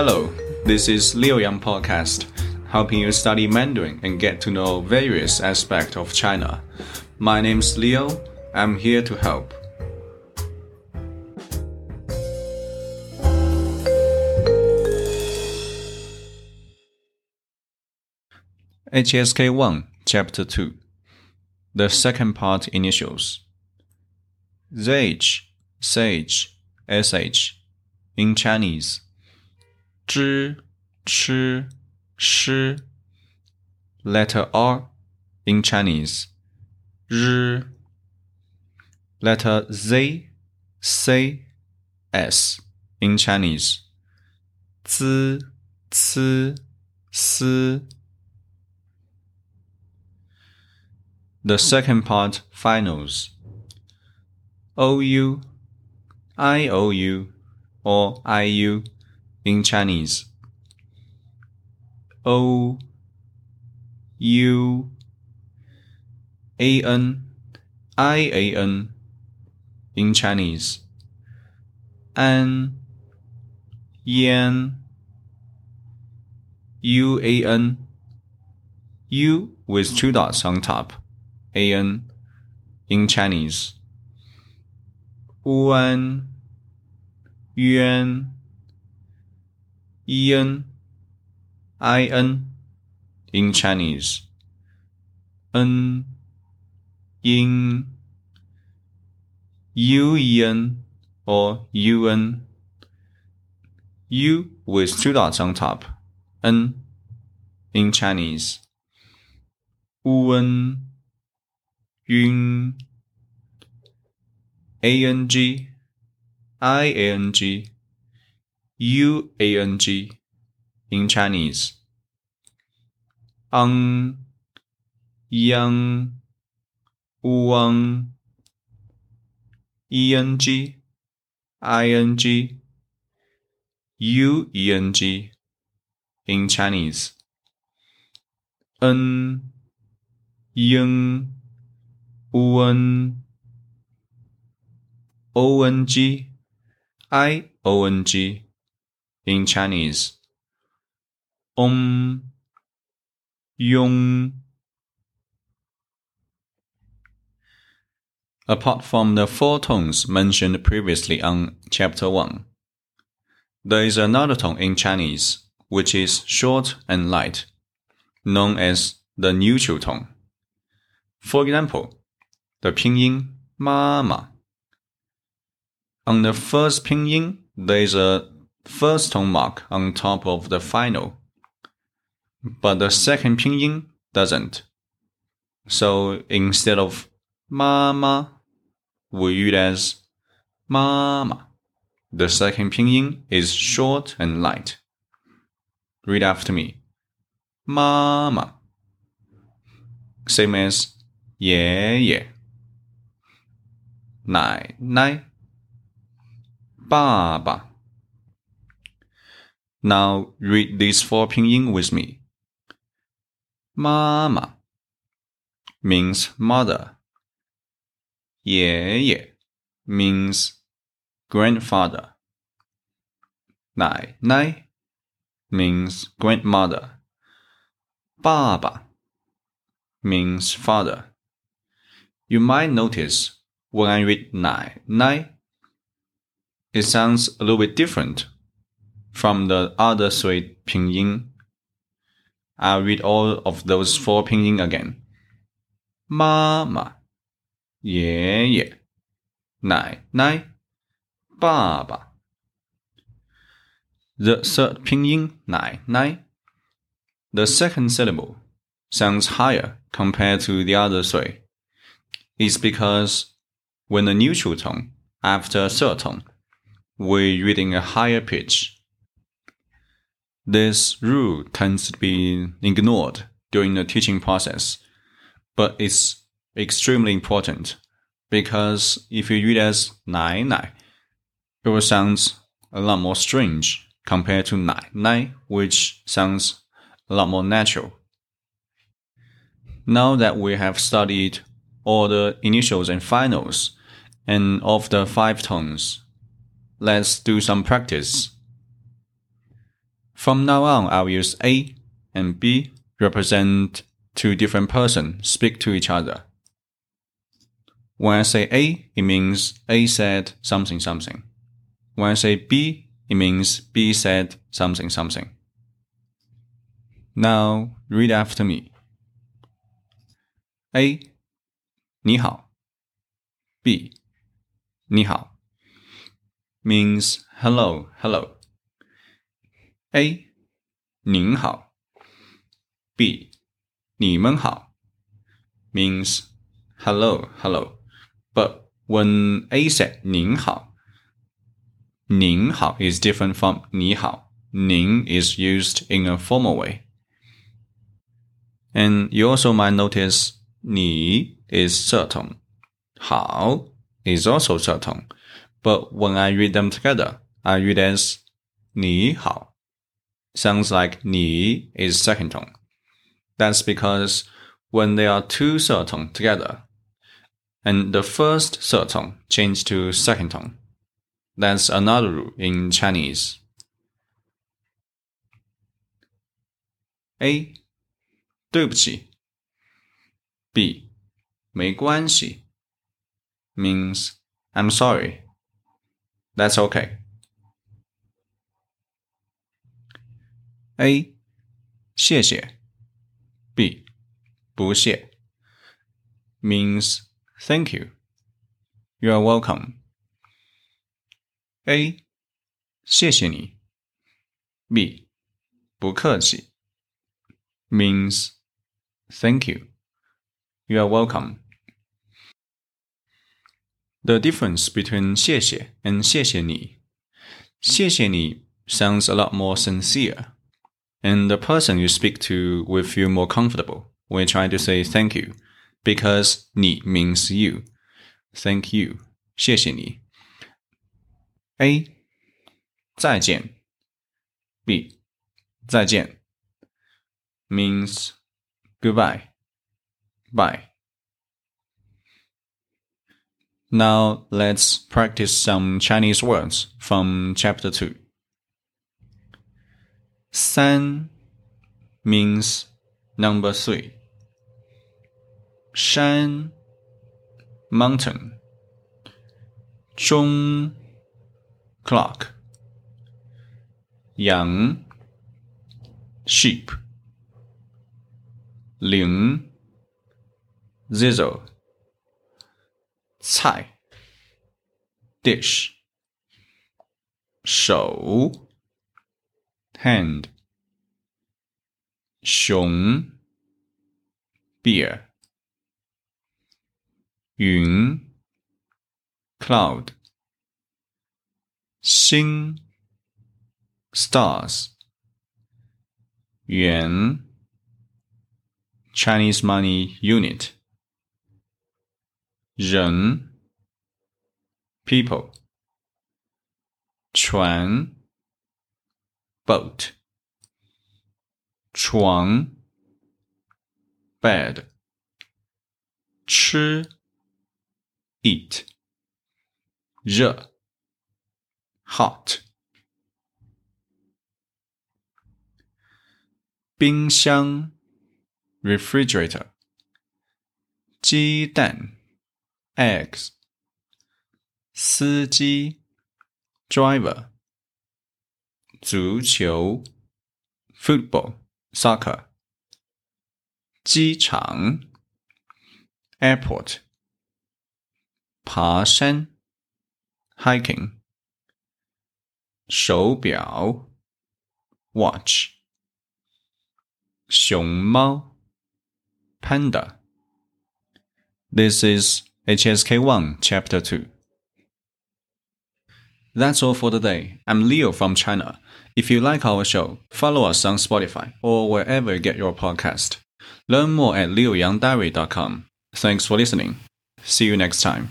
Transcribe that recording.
Hello, this is Leo Yang Podcast, helping you study Mandarin and get to know various aspects of China. My name's Leo. I'm here to help. HSK 1, Chapter 2 The second part initials ZH, SH, SH in Chinese zhi, chi, sh. Letter R in Chinese. R. Letter Z, C, S in Chinese. Zi, ci, si. The second part finals. OU, IOU, or IU in Chinese. O U A N I A N in Chinese. An, Yan, UAN, U with two dots on top an in Chinese. Wan, yuan, yin, in in Chinese. N, yin, u yin or un. U with two dots on top. N in Chinese. Wen Yun A N G I A N G U A N G in Chinese. Ang Yang Wang E N G I N G U E N G in Chinese. N Ying O N O N G I O N G in Chinese. Om Yong Apart from the four tones mentioned previously on chapter 1, there is another tone in Chinese which is short and light, known as the neutral tone. For example, the pinyin mama. On the first pinyin, there is a first tone mark on top of the final, but the second pinyin doesn't. So instead of mama, we use as mama. The second pinyin is short and light. Read after me. Mama. Same as yeah yeah. Nine nine. Baba. Now read these four pinyin with me. Mama means mother. Ye ye means grandfather. Nai nai means grandmother. Baba means father. You might notice when I read nai nai, it sounds a little bit different from the other three pinyin. I'll read all of those four pinyin again. Mama, 爷爷，奶奶，爸爸。The third pinyin, nai, nai, the second syllable sounds higher compared to the other three. It's because when a neutral tone after a third tone, we read in a higher pitch. this rule tends to be ignored during the teaching process, but it's extremely important because if you read as nai nai, it will sound a lot more strange compared to nai nai, which sounds a lot more natural. Now that we have studied all the initials and finals, and of the five tones. Let's do some practice. From now on, I'll use A and B represent two different persons speak to each other. When I say A, it means A said something something. When I say B, it means B said something something. Now read after me. A 你好 B 你好 means hello hello. A 您好 B 你们好 means hello hello. But when A said 您好 您好 is different from 你好. Ning is used in a formal way. And you also might notice 你 is 色同，好 is also 色同. But when I read them together, I read as 你好. Sounds like 你 is second tone. That's because when there are two 色同 together, and the first 色同change to second tone, that's another rule in Chinese. A 对不起 B 没关系 means I'm sorry. That's okay. A 谢谢 B 不谢 means thank you. You are welcome. A 谢谢你 B 不客气 means thank you. You are welcome. The difference between 谢谢 and 谢谢你，谢谢你 sounds a lot more sincere, and the person you speak to will feel more comfortable when trying to say thank you, because 你 means you. Thank you, 谢谢你. A 再见 B 再见 means goodbye. Bye. Now let's practice some Chinese words from chapter 2. San means number 3. Shan mountain. Zhong clock. Yang sheep. Ling Zizzle 菜 dish 手 hand. Xiong, beer. Yun, cloud. Xing, stars. Yuan, Chinese money unit. Ren, people. Chuan, boat 床 bed 吃 eat 热 hot 冰箱 refrigerator 鸡蛋 eggs 司机 driver 足球 football soccer 机场 airport 爬山 hiking 手表 watch 熊猫 panda This is HSK1, Chapter 2. That's all for today. I'm Leo from China. If you like our show, follow us on Spotify or wherever you get your podcast. Learn more at leoyangdiary.com. Thanks for listening. See you next time.